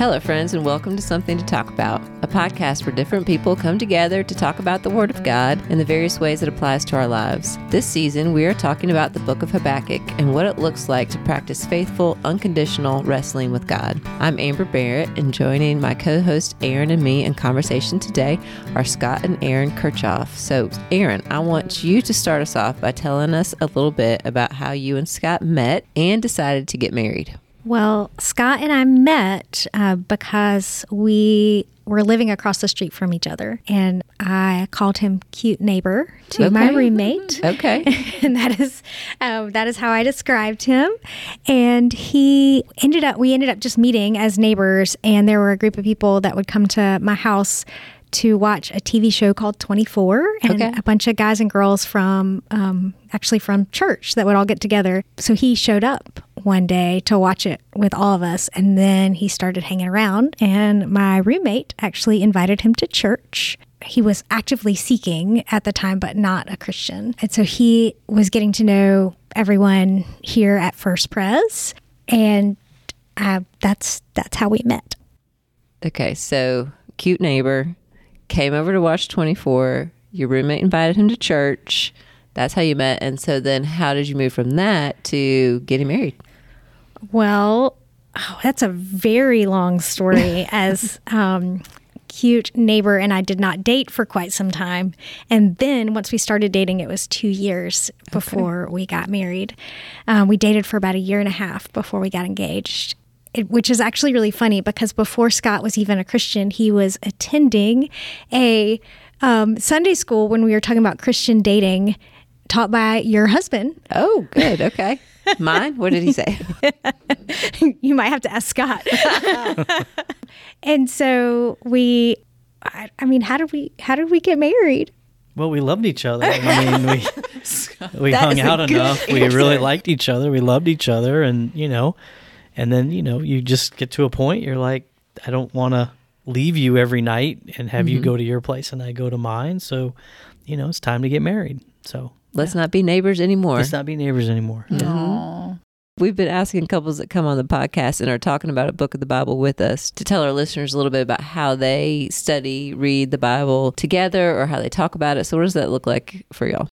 Hello, friends, and welcome to Something to Talk About, a podcast where different people come together to talk about the Word of God and the various ways it applies to our lives. This season, we are talking about the book of Habakkuk and what it looks like to practice faithful, unconditional wrestling with God. I'm Amber Barrett, and joining my co host Erin and me in conversation today are Scott and Erin Kirchoff. So, Erin, I want you to start us off by telling us a little bit about how you and Scott met and decided to get married. Well, Scott and I met uh, because we were living across the street from each other, and I called him "cute neighbor" to Okay. my roommate. Okay. and that is um, that is how I described him. And he ended up we ended up just meeting as neighbors, and there were a group of people that would come to my house to watch a TV show called 24, and Okay. a bunch of guys and girls from um, actually from church that would all get together. So he showed up one day to watch it with all of us, and then he started hanging around. And my roommate actually invited him to church he was actively seeking at the time, but not a Christian. And so he was getting to know everyone here at First Pres, and uh, that's that's how we met. Okay, so cute neighbor came over to watch 24. Your roommate invited him to church. That's how you met. And so then how did you move from that to getting married? Well, oh, that's a very long story. as um, cute neighbor and I did not date for quite some time, and then once we started dating, it was two years before we got married. Um, we dated for about a year and a half before we got engaged. It, which is actually really funny because before Scott was even a Christian, he was attending a um, Sunday school when we were talking about Christian dating, taught by your husband. Oh, good. Okay. Mine? What did he say? you might have to ask Scott. and so we, I, I mean, how did we, how did we get married? Well, we loved each other. I mean, we we That hung out good enough. We really liked each other. We loved each other, and you know, and then you know, you just get to a point. You're like, I don't want to leave you every night and have Mm-hmm. you go to your place and I go to mine. So, you know, it's time to get married. So Let's not be neighbors anymore. let's not be neighbors anymore. Yeah. We've been asking couples that come on the podcast and are talking about a book of the Bible with us to tell our listeners a little bit about how they study, read the Bible together, or how they talk about it. So, what does that look like for y'all?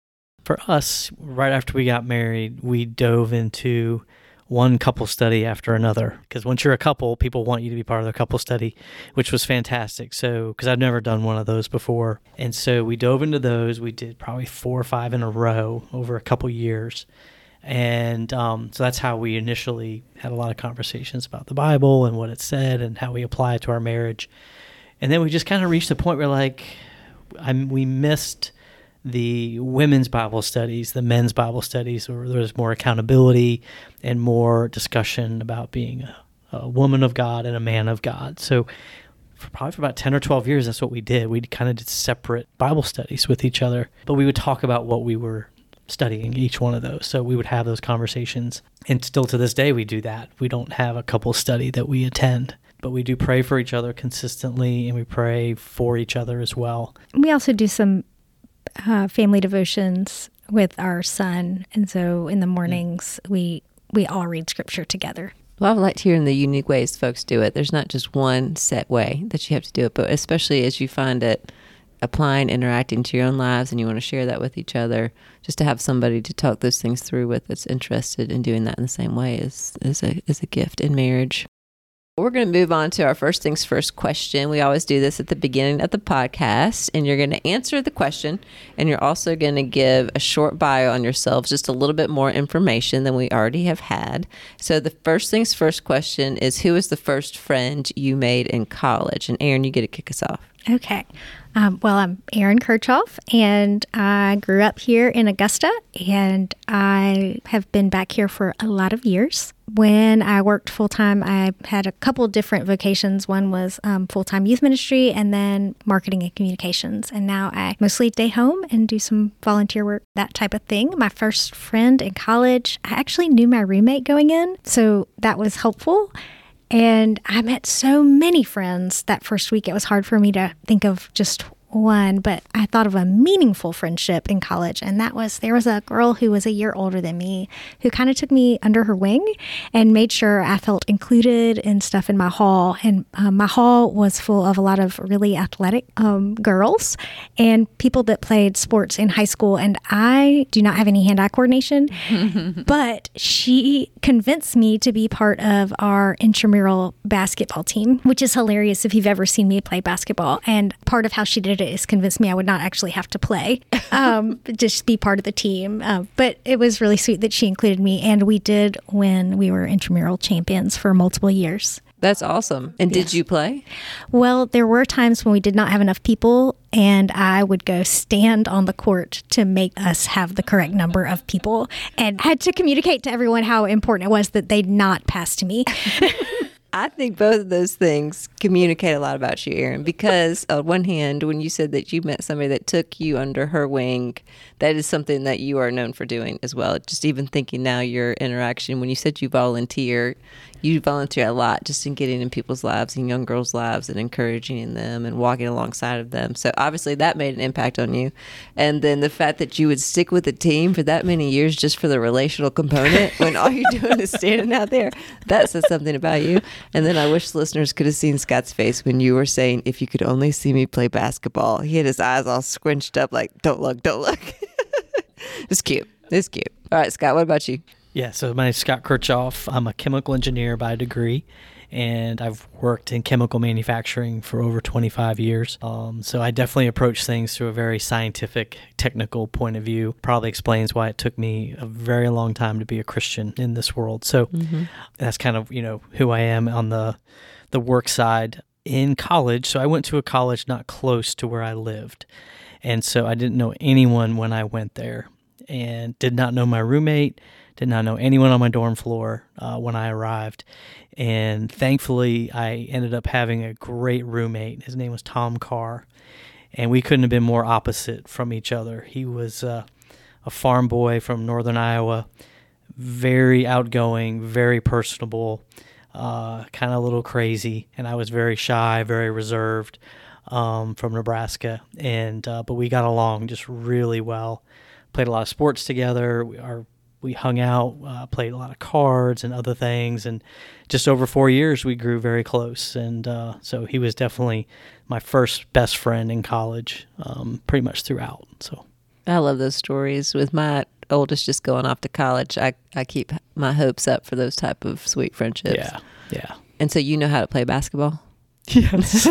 For us, right after we got married, we dove into one couple study after another because once you're a couple, people want you to be part of their couple study, which was fantastic. So, because I've never done one of those before, and so we dove into those. We did probably four or five in a row over a couple years, and um, so that's how we initially had a lot of conversations about the Bible and what it said and how we apply it to our marriage. And then we just kind of reached the point where like I'm, we missed the women's Bible studies, the men's Bible studies, where there was more accountability and more discussion about being a, a woman of God and a man of God. So, for probably for about 10 or 12 years, that's what we did. We kind of did separate Bible studies with each other, but we would talk about what we were studying each one of those. So, we would have those conversations. And still to this day, we do that. We don't have a couple study that we attend. But we do pray for each other consistently, and we pray for each other as well. We also do some uh, family devotions with our son, and so in the mornings we we all read scripture together. Well, I've liked hearing the unique ways folks do it. There's not just one set way that you have to do it, but especially as you find it applying, interacting to your own lives, and you want to share that with each other, just to have somebody to talk those things through with that's interested in doing that in the same way is is a is a gift in marriage. We're going to move on to our first things first question. We always do this at the beginning of the podcast, and you're going to answer the question, and you're also going to give a short bio on yourselves, just a little bit more information than we already have had. So, the first things first question is Who was the first friend you made in college? And Erin, you get to kick us off. Okay. Um, well, I'm Erin Kirchoff, and I grew up here in Augusta, and I have been back here for a lot of years. When I worked full time, I had a couple different vocations. One was um, full time youth ministry, and then marketing and communications. And now I mostly stay home and do some volunteer work, that type of thing. My first friend in college, I actually knew my roommate going in, so that was helpful. And I met so many friends that first week. It was hard for me to think of just one, but I thought of a meaningful friendship in college. And that was there was a girl who was a year older than me who kind of took me under her wing and made sure I felt included in stuff in my hall. And um, my hall was full of a lot of really athletic um, girls and people that played sports in high school. And I do not have any hand eye coordination, but she convinced me to be part of our intramural basketball team, which is hilarious if you've ever seen me play basketball. And part of how she did it is convinced me I would not actually have to play, um, just be part of the team. Uh, but it was really sweet that she included me, and we did when we were intramural champions for multiple years. That's awesome. And did you play? Well, there were times when we did not have enough people, and I would go stand on the court to make us have the correct number of people and had to communicate to everyone how important it was that they not pass to me. I think both of those things communicate a lot about you, Erin, because on one hand, when you said that you met somebody that took you under her wing, that is something that you are known for doing as well. Just even thinking now your interaction, when you said you volunteer, you volunteer a lot just in getting in people's lives and young girls' lives and encouraging them and walking alongside of them. So obviously that made an impact on you. And then the fact that you would stick with the team for that many years just for the relational component when all you're doing is standing out there, that says something about you. And then I wish listeners could have seen Scott's face when you were saying, if you could only see me play basketball. He had his eyes all squinched up like, don't look, don't look. it's cute. It's cute. All right, Scott, what about you? Yeah, so my name's Scott Kirchoff. I'm a chemical engineer by degree, and I've worked in chemical manufacturing for over 25 years. Um, so I definitely approach things through a very scientific, technical point of view. Probably explains why it took me a very long time to be a Christian in this world. So that's kind of you know who I am on the the work side in college. So I went to a college not close to where I lived, and so I didn't know anyone when I went there, and did not know my roommate did not know anyone on my dorm floor uh, when I arrived. And thankfully, I ended up having a great roommate. His name was Tom Carr. And we couldn't have been more opposite from each other. He was uh, a farm boy from northern Iowa, very outgoing, very personable, uh, kind of a little crazy. And I was very shy, very reserved um, from Nebraska. And uh, but we got along just really well. Played a lot of sports together. Our we hung out, uh, played a lot of cards and other things, and just over four years we grew very close. And uh, so he was definitely my first best friend in college, um, pretty much throughout. So I love those stories. With my oldest just going off to college, I, I keep my hopes up for those type of sweet friendships. yeah, yeah. And so you know how to play basketball? Yes.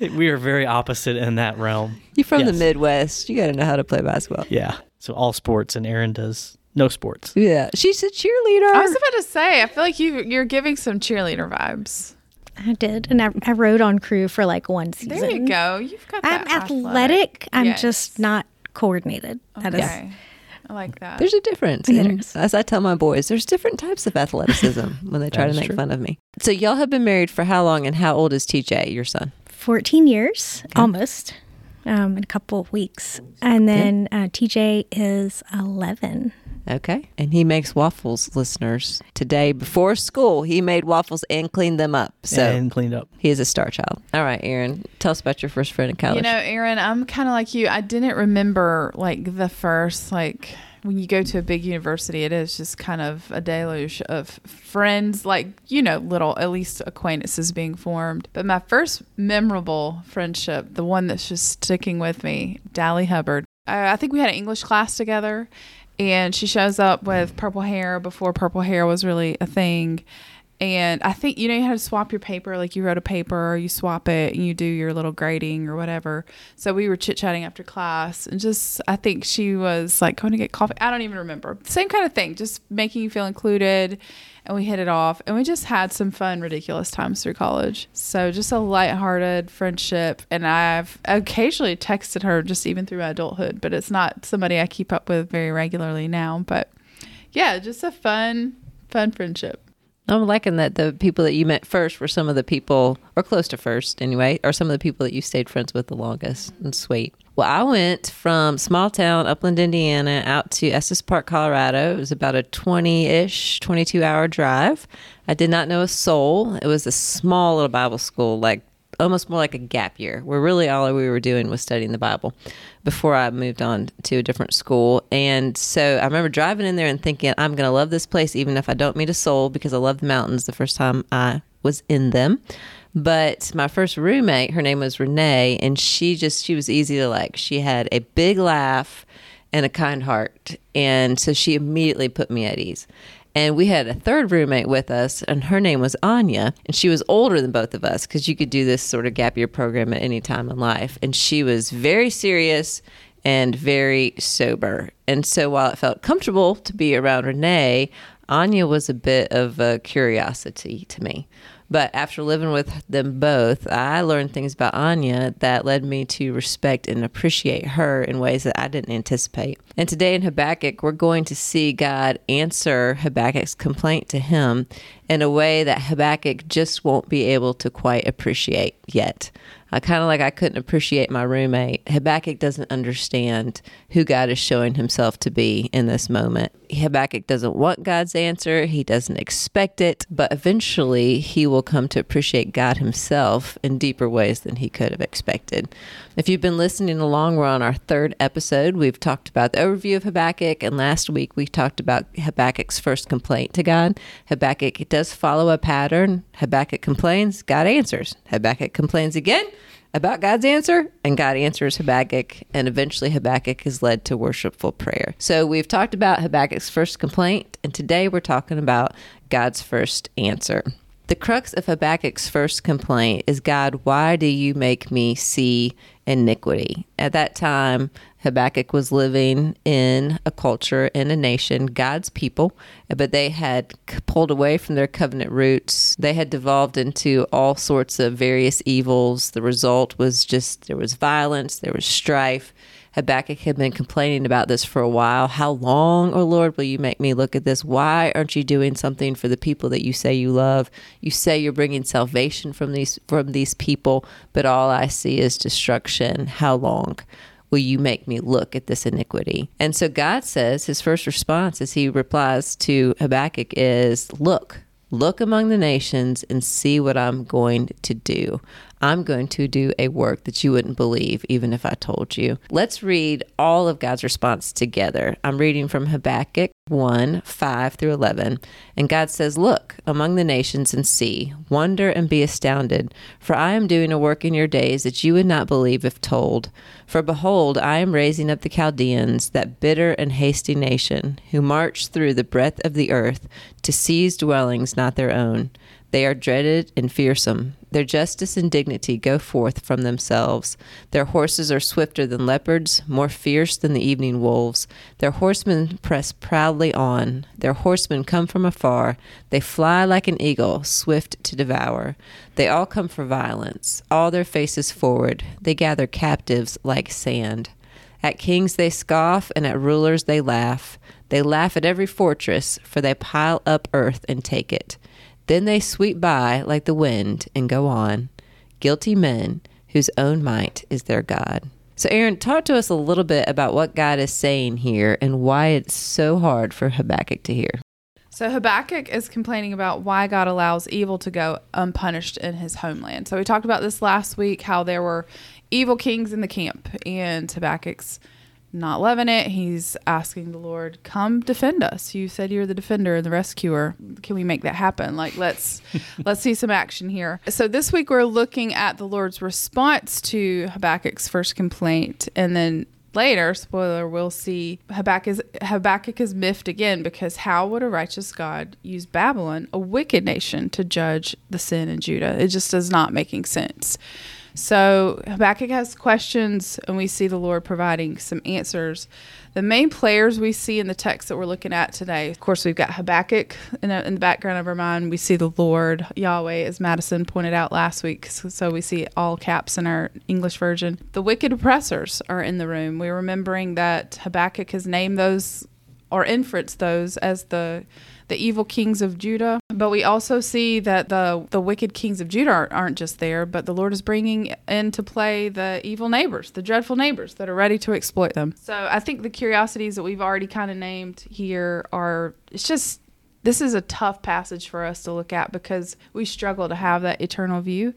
we are very opposite in that realm. You're from the Midwest. You got to know how to play basketball. Yeah. So all sports, and Erin does no sports. Yeah. She's a cheerleader. I was about to say, I feel like you you're giving some cheerleader vibes. I did, and I, I rode on crew for like one season. There you go. You've got I'm that athletic. I'm Yes. just not coordinated. That is Okay. I like that. There's a difference. And as I tell my boys, there's different types of athleticism when they try to make true. fun of me. So y'all have been married for how long and how old is TJ, your son? 14 years, almost, um, in a couple of weeks. And then uh, TJ is 11. Okay. And he makes waffles, listeners. Today, before school, he made waffles and cleaned them up. So and cleaned up. he is a star child. All right, Erin, tell us about your first friend in college. You know, Erin, I'm kind of like you. I didn't remember like the first like when you go to a big university, it is just kind of a deluge of friends, like you know, little at least acquaintances being formed. But my first memorable friendship, the one that's just sticking with me, Dally Hubbard. I, I think we had an English class together, and she shows up with purple hair before purple hair was really a thing. And I think you know you had to swap your paper, like you wrote a paper, you swap it, and you do your little grading or whatever. So we were chit chatting after class, and just I think she was like going to get coffee. I don't even remember. Same kind of thing, just making you feel included. And we hit it off, and we just had some fun, ridiculous times through college. So just a lighthearted friendship, and I've occasionally texted her just even through my adulthood, but it's not somebody I keep up with very regularly now. But yeah, just a fun, fun friendship. I'm liking that the people that you met first were some of the people, or close to first anyway, are some of the people that you stayed friends with the longest. And sweet. Well, I went from small town Upland, Indiana, out to Estes Park, Colorado. It was about a 20 ish, 22 hour drive. I did not know a soul. It was a small little Bible school, like almost more like a gap year, where really all we were doing was studying the Bible before I moved on to a different school. And so I remember driving in there and thinking, I'm going to love this place, even if I don't meet a soul, because I love the mountains the first time I was in them. But my first roommate, her name was Renee, and she just, she was easy to like. She had a big laugh and a kind heart. And so she immediately put me at ease. And we had a third roommate with us, and her name was Anya. And she was older than both of us because you could do this sort of gap year program at any time in life. And she was very serious and very sober. And so while it felt comfortable to be around Renee, Anya was a bit of a curiosity to me. But after living with them both, I learned things about Anya that led me to respect and appreciate her in ways that I didn't anticipate. And today in Habakkuk, we're going to see God answer Habakkuk's complaint to him in a way that Habakkuk just won't be able to quite appreciate yet. I kind of like I couldn't appreciate my roommate. Habakkuk doesn't understand who God is showing himself to be in this moment. Habakkuk doesn't want God's answer, he doesn't expect it, but eventually he will come to appreciate God himself in deeper ways than he could have expected. If you've been listening along, we're on our third episode. We've talked about the overview of Habakkuk, and last week we talked about Habakkuk's first complaint to God. Habakkuk does follow a pattern. Habakkuk complains, God answers. Habakkuk complains again about God's answer, and God answers Habakkuk, and eventually Habakkuk is led to worshipful prayer. So we've talked about Habakkuk's first complaint, and today we're talking about God's first answer. The crux of Habakkuk's first complaint is God, why do you make me see iniquity? At that time, Habakkuk was living in a culture, in a nation, God's people, but they had pulled away from their covenant roots. They had devolved into all sorts of various evils. The result was just there was violence, there was strife. Habakkuk had been complaining about this for a while. How long, O oh Lord, will you make me look at this? Why aren't you doing something for the people that you say you love? You say you're bringing salvation from these from these people, but all I see is destruction. How long? Will you make me look at this iniquity? And so God says his first response as he replies to Habakkuk is, Look, look among the nations and see what I'm going to do. I'm going to do a work that you wouldn't believe even if I told you. Let's read all of God's response together. I'm reading from Habakkuk 1 5 through 11. And God says, Look among the nations and see, wonder and be astounded, for I am doing a work in your days that you would not believe if told. For behold, I am raising up the Chaldeans, that bitter and hasty nation, who march through the breadth of the earth to seize dwellings not their own. They are dreaded and fearsome. Their justice and dignity go forth from themselves. Their horses are swifter than leopards, more fierce than the evening wolves. Their horsemen press proudly on. Their horsemen come from afar. They fly like an eagle, swift to devour. They all come for violence, all their faces forward. They gather captives like sand. At kings they scoff, and at rulers they laugh. They laugh at every fortress, for they pile up earth and take it. Then they sweep by like the wind and go on, guilty men whose own might is their God. So, Erin, talk to us a little bit about what God is saying here and why it's so hard for Habakkuk to hear. So, Habakkuk is complaining about why God allows evil to go unpunished in his homeland. So, we talked about this last week how there were evil kings in the camp, and Habakkuk's not loving it. He's asking the Lord, "Come defend us. You said you're the defender and the rescuer. Can we make that happen? Like let's let's see some action here." So this week we're looking at the Lord's response to Habakkuk's first complaint and then later, spoiler, we'll see Habakkuk is, Habakkuk is miffed again because how would a righteous God use Babylon, a wicked nation, to judge the sin in Judah? It just does not making sense. So Habakkuk has questions, and we see the Lord providing some answers. The main players we see in the text that we're looking at today, of course, we've got Habakkuk in, a, in the background of our mind. We see the Lord, Yahweh, as Madison pointed out last week. So, so we see all caps in our English version. The wicked oppressors are in the room. We're remembering that Habakkuk has named those or inference those as the the evil kings of Judah. But we also see that the the wicked kings of Judah aren't, aren't just there, but the Lord is bringing into play the evil neighbors, the dreadful neighbors that are ready to exploit them. So I think the curiosities that we've already kind of named here are it's just this is a tough passage for us to look at because we struggle to have that eternal view.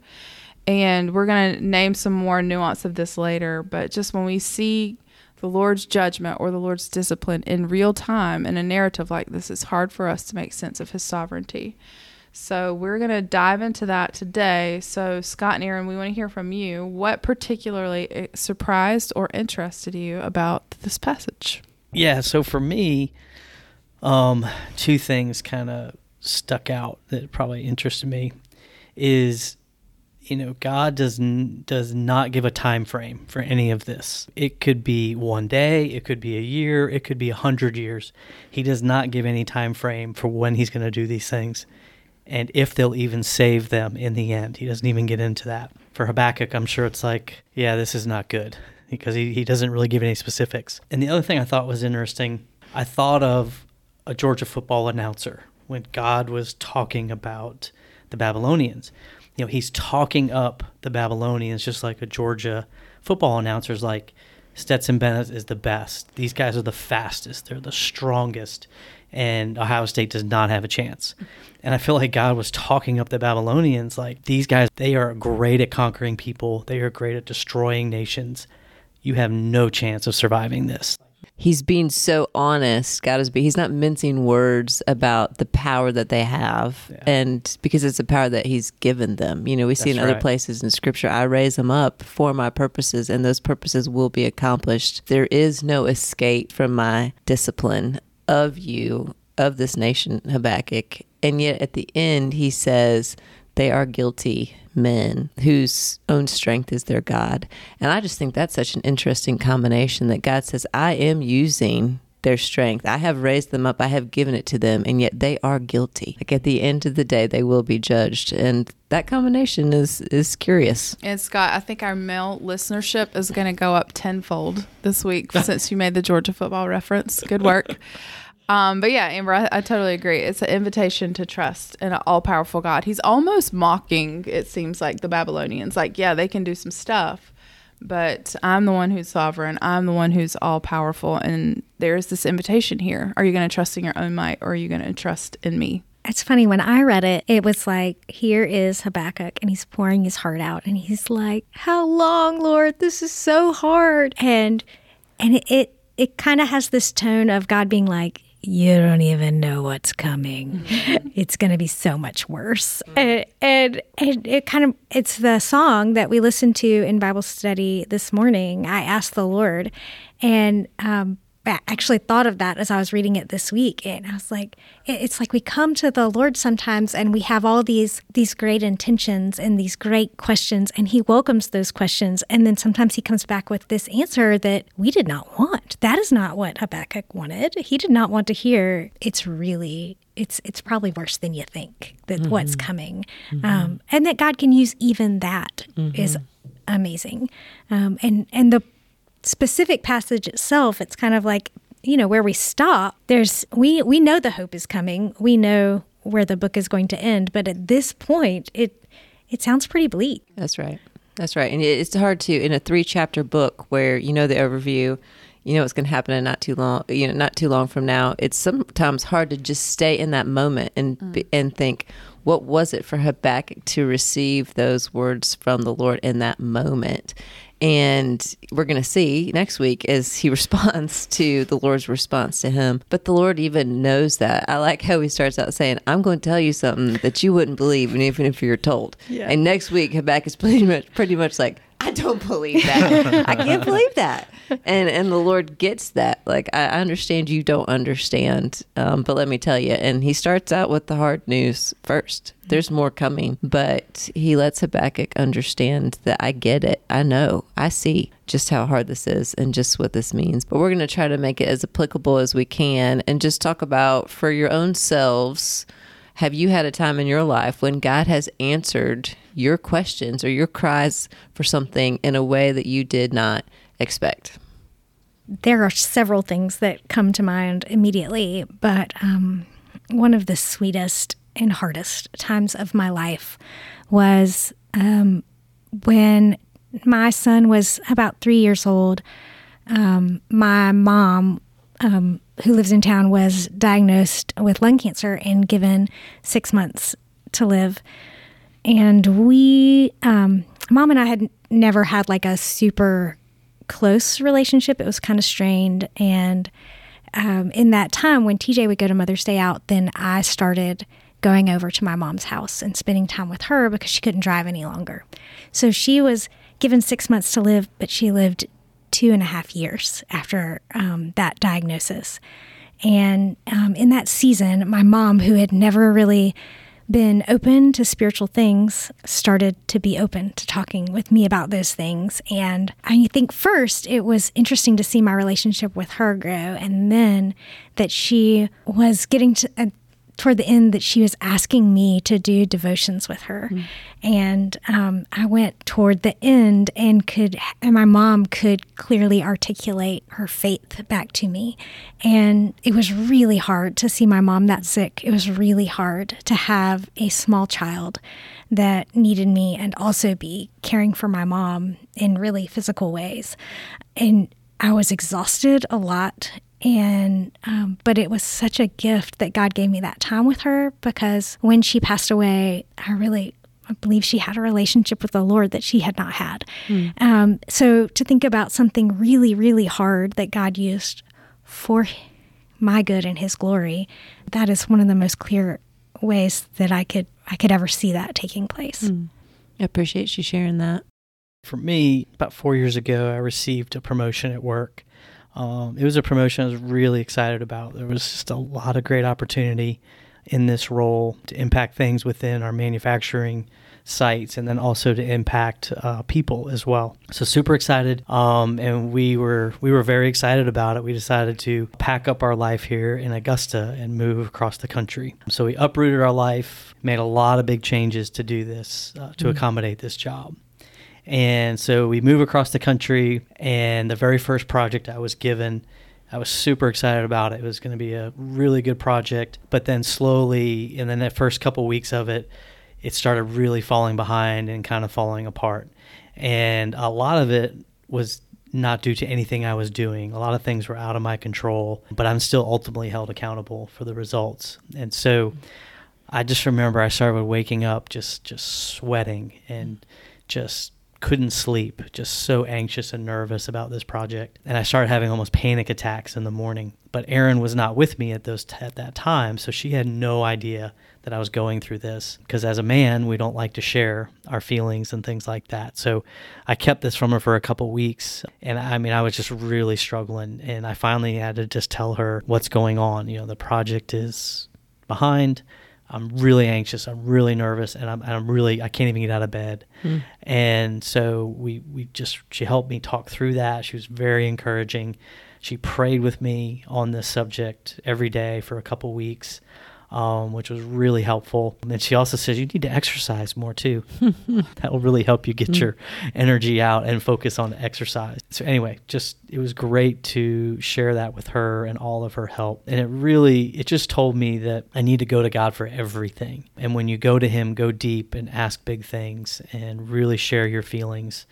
And we're going to name some more nuance of this later, but just when we see the Lord's judgment or the Lord's discipline in real time in a narrative like this, it's hard for us to make sense of his sovereignty. So we're going to dive into that today. So, Scott and Erin, we want to hear from you. What particularly eh, surprised or interested you about this passage? Yeah, so for me, um, two things kind of stuck out that probably interested me is you know god does n- does not give a time frame for any of this. It could be one day it could be a year it could be a hundred years. He does not give any time frame for when he's going to do these things. And if they'll even save them in the end he doesn't even get into that. For habakkuk i'm sure it's like yeah this is not good because he, he doesn't really give any specifics. And the other thing i thought was interesting i thought of a georgia football announcer when god was talking about the babylonians you know, he's talking up the Babylonians just like a Georgia football announcer's like Stetson Bennett is the best. These guys are the fastest. They're the strongest. And Ohio State does not have a chance. And I feel like God was talking up the Babylonians like these guys, they are great at conquering people, they are great at destroying nations. You have no chance of surviving this he's being so honest. God is be he's not mincing words about the power that they have, yeah. and because it's a power that he's given them. You know, we see That's in other places in Scripture, I raise them up for my purposes, and those purposes will be accomplished. There is no escape from my discipline of you of this nation, Habakkuk. And yet at the end, he says, they are guilty men whose own strength is their God. And I just think that's such an interesting combination that God says, I am using their strength. I have raised them up. I have given it to them, and yet they are guilty. Like at the end of the day, they will be judged. And that combination is is curious. And Scott, I think our male listenership is going to go up tenfold this week since you made the Georgia football reference. Good work. Um, but yeah, Amber, I, I, totally agree. It's an invitation to trust in an all powerful God. He's almost mocking, it seems like, the Babylonians. Like, yeah, they can do some stuff, but I'm the one who's sovereign. I'm the one who's all powerful. And there's this invitation here. Are you going to trust in your own might or are you going to trust in me? It's funny when I read it, it was like, here is Habakkuk and he's pouring his heart out and he's like, How long, Lord? This is so hard. And and it, it it kind of has this tone of God being like, you don't even know what's coming. Mm-hmm. It's going to be so much worse. And, and, and, it kind of, it's the song that we listened to in Bible study this morning. I asked the Lord, and um, actually thought of that as I was reading it this week, and I was like, it's like we come to the Lord sometimes, and we have all these these great intentions and these great questions, and He welcomes those questions, and then sometimes He comes back with this answer that we did not want. That is not what Habakkuk wanted. He did not want to hear. It's really it's it's probably worse than you think that mm-hmm. what's coming, mm-hmm. um, and that God can use even that mm-hmm. is amazing, um, and and the specific passage itself, it's kind of like, you know, where we stop, there's we we know the hope is coming. We know where the book is going to end, but at this point, it it sounds pretty bleak. That's right. That's right. And it's hard to in a three chapter book where you know the overview, you know what's going to happen in not too long, you know, not too long from now. It's sometimes hard to just stay in that moment and mm. and think, what was it for Habakkuk to receive those words from the Lord in that moment? And we're going to see next week as he responds to the Lord's response to him. But the Lord even knows that. I like how he starts out saying, I'm going to tell you something that you wouldn't believe, even if you're told. Yeah. And next week, Habakkuk is pretty much, pretty much like, I don't believe that. I can't believe that. And and the Lord gets that. Like I understand you don't understand, um, but let me tell you. And He starts out with the hard news first. There's more coming, but He lets Habakkuk understand that I get it. I know. I see just how hard this is and just what this means. But we're going to try to make it as applicable as we can, and just talk about for your own selves. Have you had a time in your life when God has answered your questions or your cries for something in a way that you did not expect? There are several things that come to mind immediately, but um, one of the sweetest and hardest times of my life was um, when my son was about three years old. Um, my mom, um, who lives in town, was diagnosed with lung cancer and given six months to live and we um, mom and I had never had like a super close relationship. It was kind of strained. And um, in that time, when TJ would go to Mother's Day out, then I started going over to my mom's house and spending time with her because she couldn't drive any longer. So she was given six months to live, but she lived two and a half years after um, that diagnosis. And um, in that season, my mom, who had never really been open to spiritual things started to be open to talking with me about those things. And I think first it was interesting to see my relationship with her grow, and then that she was getting to. Uh, toward the end that she was asking me to do devotions with her. Mm. and um, i went toward the end and could and my mom could clearly articulate her faith back to me. And it was really hard to see my mom that sick. It was really hard to have a small child that needed me and also be caring for my mom in really physical ways. And I was exhausted a lot and um, but it was such a gift that god gave me that time with her because when she passed away i really I believe she had a relationship with the Lord that she had not had. Mm. Um, so to think about something really, really hard that God used for my good and His glory, that is one of the most clear ways that I could I could ever see that taking place. Mm. I appreciate you sharing that. For me, about four years ago, I received a promotion at work, um, it was a promotion I was really excited about. There was just a lot of great opportunity in this role to impact things within our manufacturing sites and then also to impact uh, people as well. So super excited, um, and we were we were very excited about it. We decided to pack up our life here in Augusta and move across the country. So we uprooted our life, made a lot of big changes to do this uh, to mm-hmm. accommodate this job. And so we move across the country, and the very first project I was given, I was super excited about it. It was going to be a really good project. But then slowly, in the first couple weeks of it, it started really falling behind and kind of falling apart. And a lot of it was not due to anything I was doing. A lot of things were out of my control, but I'm still ultimately held accountable for the results. And so I just remember I started waking up just just sweating and just couldn't sleep, just so anxious and nervous about this project. And I started having almost panic attacks in the morning. But Erin was not with me at those t- at that time, so she had no idea that I was going through this because as a man, we don't like to share our feelings and things like that. So I kept this from her for a couple weeks and I mean I was just really struggling and I finally had to just tell her what's going on. You know, the project is behind I'm really anxious. I'm really nervous, and I'm, I'm really I can't even get out of bed. Mm. And so we we just she helped me talk through that. She was very encouraging. She prayed with me on this subject every day for a couple weeks um, which was really helpful. And she also says you need to exercise more too. that will really help you get mm. your energy out and focus on exercise. So anyway, just it was great to share that with her and all of her help. And it really it just told me that I need to go to God for everything. And when you go to him, go deep and ask big things and really share your feelings.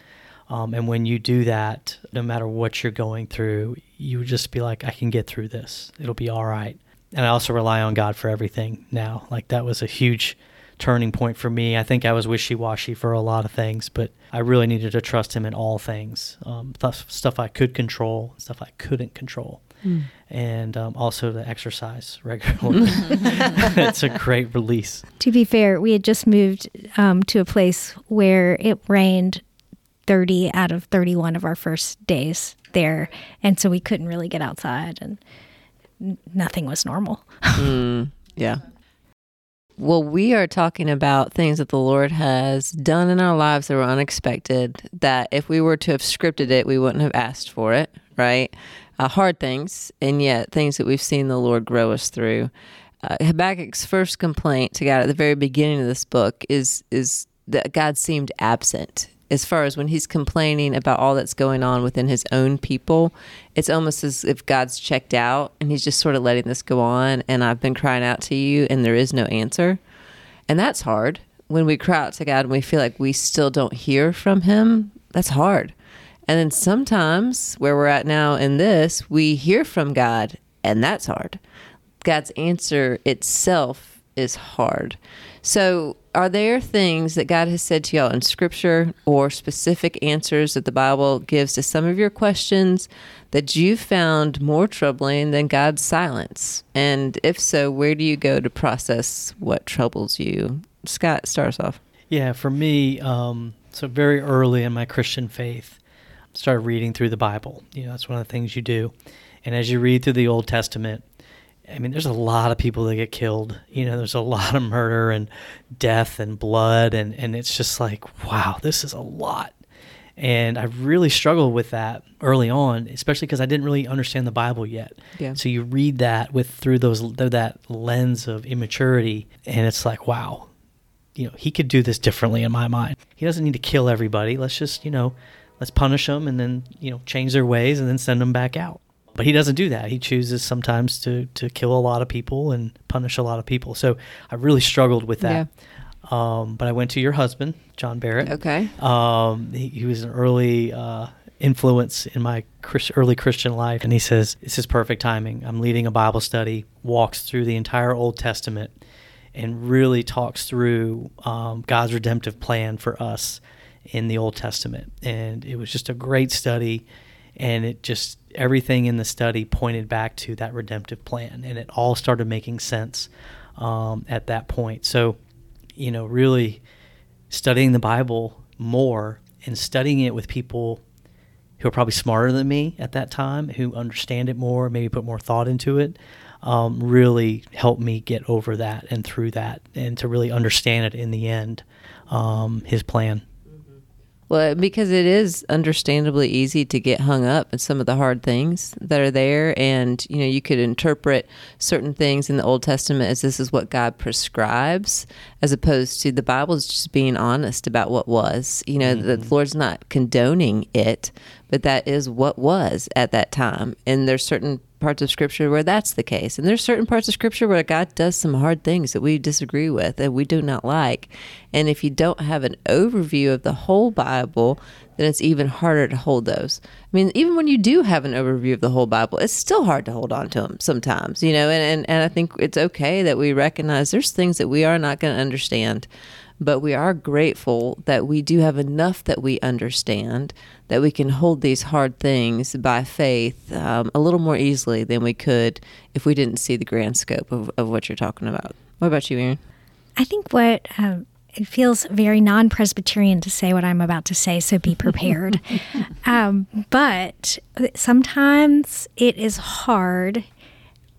Um, and when you do that, no matter what you're going through, you just be like, I can get through this. It'll be all right and I also rely on God for everything now. Like that was a huge turning point for me. I think I was wishy washy for a lot of things, but I really needed to trust Him in all things um, stuff I could control, stuff I couldn't control. Mm. And um, also to exercise regularly. it's a great release. To be fair, we had just moved um, to a place where it rained 30 out of 31 of our first days there. And so we couldn't really get outside. And nothing was normal. mm, yeah. Well, we are talking about things that the Lord has done in our lives that were unexpected, that if we were to have scripted it, we wouldn't have asked for it, right? Uh, hard things, and yet things that we've seen the Lord grow us through. Uh, Habakkuk's first complaint to God at the very beginning of this book is is that God seemed absent as far as when he's complaining about all that's going on within his own people, it's almost as if God's checked out and he's just sort of letting this go on. And I've been crying out to you, and there is no answer. And that's hard. When we cry out to God and we feel like we still don't hear from him, that's hard. And then sometimes, where we're at now in this, we hear from God, and that's hard. God's answer itself is hard. So are there things that God has said to y'all in scripture or specific answers that the Bible gives to some of your questions that you found more troubling than God's silence? And if so, where do you go to process what troubles you? Scott, starts off. Yeah, for me, um, so very early in my Christian faith, I started reading through the Bible. You know, that's one of the things you do. And as you read through the Old Testament, I mean, there's a lot of people that get killed. You know, there's a lot of murder and death and blood, and and it's just like, wow, this is a lot. And I really struggled with that early on, especially because I didn't really understand the Bible yet. Yeah. So you read that with through those through that lens of immaturity, and it's like, wow, you know, he could do this differently in my mind. He doesn't need to kill everybody. Let's just, you know, let's punish them and then, you know, change their ways and then send them back out. But he doesn't do that. He chooses sometimes to to kill a lot of people and punish a lot of people. So I really struggled with that. Um, but I went to your husband, John Barrett. Okay. Um, he, he was an early uh, influence in my Christ, early Christian life, and he says this is perfect timing. I'm leading a Bible study, walks through the entire Old Testament, and really talks through um, God's redemptive plan for us in the Old Testament. And it was just a great study, and it just everything in the study pointed back to that redemptive plan, and it all started making sense um, at that point. So, you know, really studying the Bible more and studying it with people who are probably smarter than me at that time, who understand it more, maybe put more thought into it, um, really helped me get over that and through that, and to really understand it in the end, um, his plan. Well, because it is understandably easy to get hung up in some of the hard things that are there. And, you know, you could interpret certain things in the Old Testament as this is what God prescribes, as opposed to the Bible is just being honest about what was. You know, the mm-hmm. Lord's not condoning it, but that is what was at that time. And there's certain parts of scripture where that's the case. And there's certain parts of scripture where God does some hard things that we disagree with and we do not like. And if you don't have an overview of the whole Bible, then it's even harder to hold those. I mean, even when you do have an overview of the whole Bible, it's still hard to hold on to them sometimes, you know, and, and, and I think it's okay that we recognize there's things that we are not going to understand but we are grateful that we do have enough that we understand that we can hold these hard things by faith um, a little more easily than we could if we didn't see the grand scope of, of what you're talking about. What about you, Erin? I think what um, it feels very non Presbyterian to say what I'm about to say, so be prepared. um, but sometimes it is hard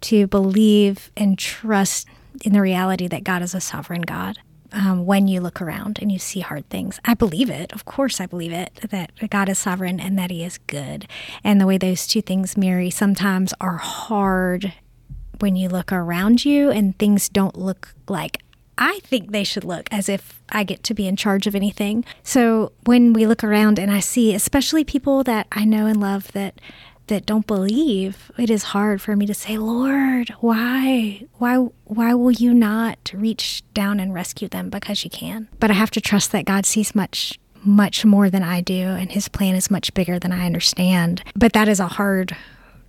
to believe and trust in the reality that God is a sovereign God. Um, when you look around and you see hard things, I believe it. Of course, I believe it that God is sovereign and that He is good. And the way those two things marry sometimes are hard when you look around you and things don't look like I think they should look as if I get to be in charge of anything. So when we look around and I see, especially people that I know and love that that don't believe, it is hard for me to say, "Lord, why? Why why will you not reach down and rescue them because you can?" But I have to trust that God sees much much more than I do and his plan is much bigger than I understand. But that is a hard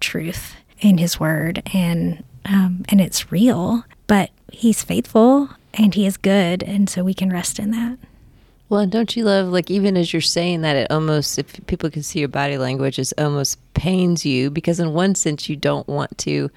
truth in his word and um, and it's real, but he's faithful and he is good and so we can rest in that well and don't you love like even as you're saying that it almost if people can see your body language it almost pains you because in one sense you don't want to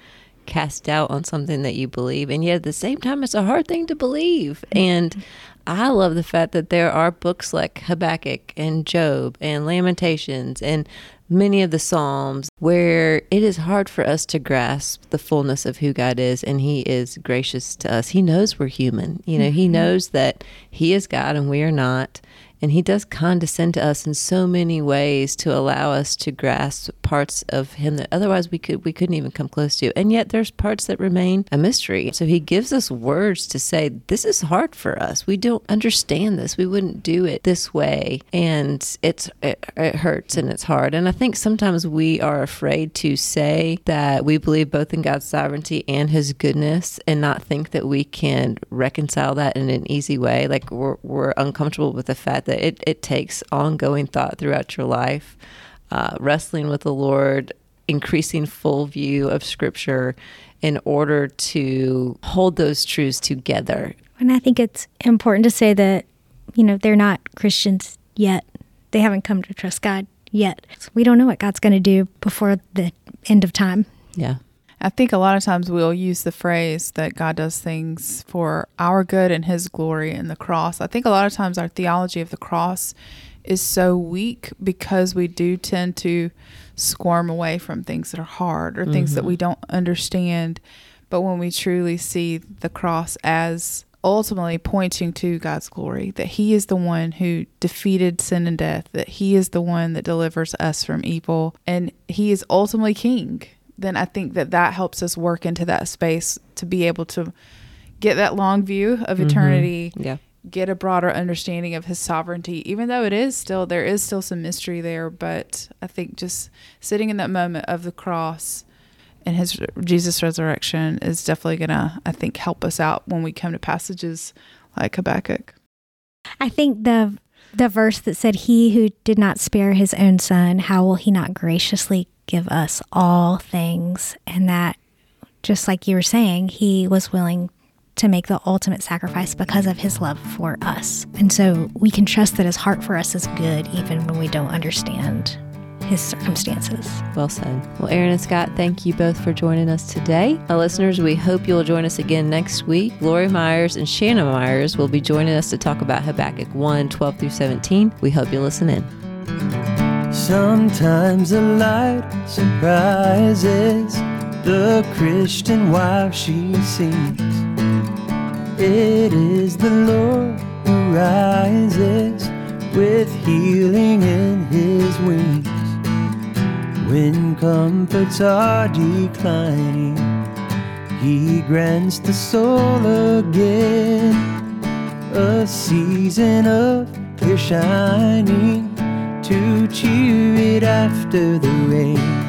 cast doubt on something that you believe. And yet at the same time it's a hard thing to believe. And i love the fact that there are books like habakkuk and job and lamentations and many of the Psalms where it is hard for us to grasp the fullness of who God is and He is gracious to us. He knows we're human. You know, mm-hmm. He knows that He is God and we are not. And he does condescend to us in so many ways to allow us to grasp parts of him that otherwise we could we couldn't even come close to. And yet there's parts that remain a mystery. So he gives us words to say, This is hard for us. We don't understand this. We wouldn't do it this way. And it's it, it hurts and it's hard. And I think sometimes we are afraid to say that we believe both in God's sovereignty and his goodness and not think that we can reconcile that in an easy way. Like we're we're uncomfortable with the fact that it, it takes ongoing thought throughout your life, uh, wrestling with the Lord, increasing full view of Scripture in order to hold those truths together. And I think it's important to say that, you know, they're not Christians yet. They haven't come to trust God yet. So we don't know what God's going to do before the end of time. Yeah. I think a lot of times we'll use the phrase that God does things for our good and His glory in the cross. I think a lot of times our theology of the cross is so weak because we do tend to squirm away from things that are hard or things that mm-hmm. we don't understand. But when we truly see the cross as ultimately pointing to God's glory, that He is the one who defeated sin and death, that He is the one that delivers us from evil, and He is ultimately King, then I think that that helps us work into that space to be able to get that long view of mm-hmm. eternity Yeah. get a broader understanding of his sovereignty even though it is still there is still some mystery there but i think just sitting in that moment of the cross and his jesus resurrection is definitely gonna i think help us out when we come to passages like habakkuk I think the the verse that said, "He who did not spare his own son, how will he not graciously give us all things?" And that, just like you were saying, he was willing to make the ultimate sacrifice because of his love for us. And so we can trust that his heart for us is good, even when we don't understand his circumstances. Well said. Well, Erin and Scott, thank you both for joining us today. Our listeners, we hope you'll join us again next week. Lori Myers and Shannon Myers will be joining us to talk about Habakkuk 1 12 through 17. We hope you listen in. Sometimes the light surprises the Christian while she sings. It is the Lord who rises with healing in his wings. When comforts are declining, he grants the soul again a season of clear shining to cheer it after the rain.